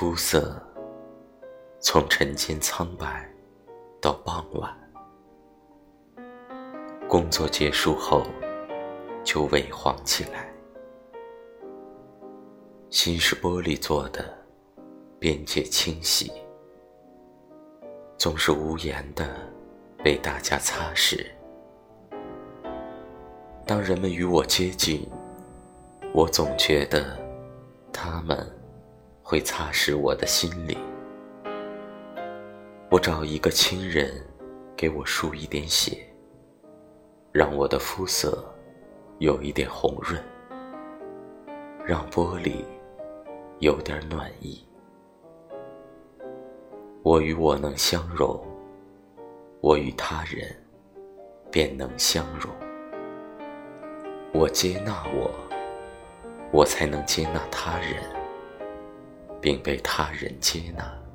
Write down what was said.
肤色，从晨间苍白到傍晚，工作结束后就萎黄起来。心是玻璃做的，边界清晰，总是无言的被大家擦拭。当人们与我接近，我总觉得他们会擦拭我的心灵。我找一个亲人给我输一点血，让我的肤色有一点红润，让玻璃有点暖意。我与我能相融，我与他人便能相融。我接纳我，我才能接纳他人，并被他人接纳。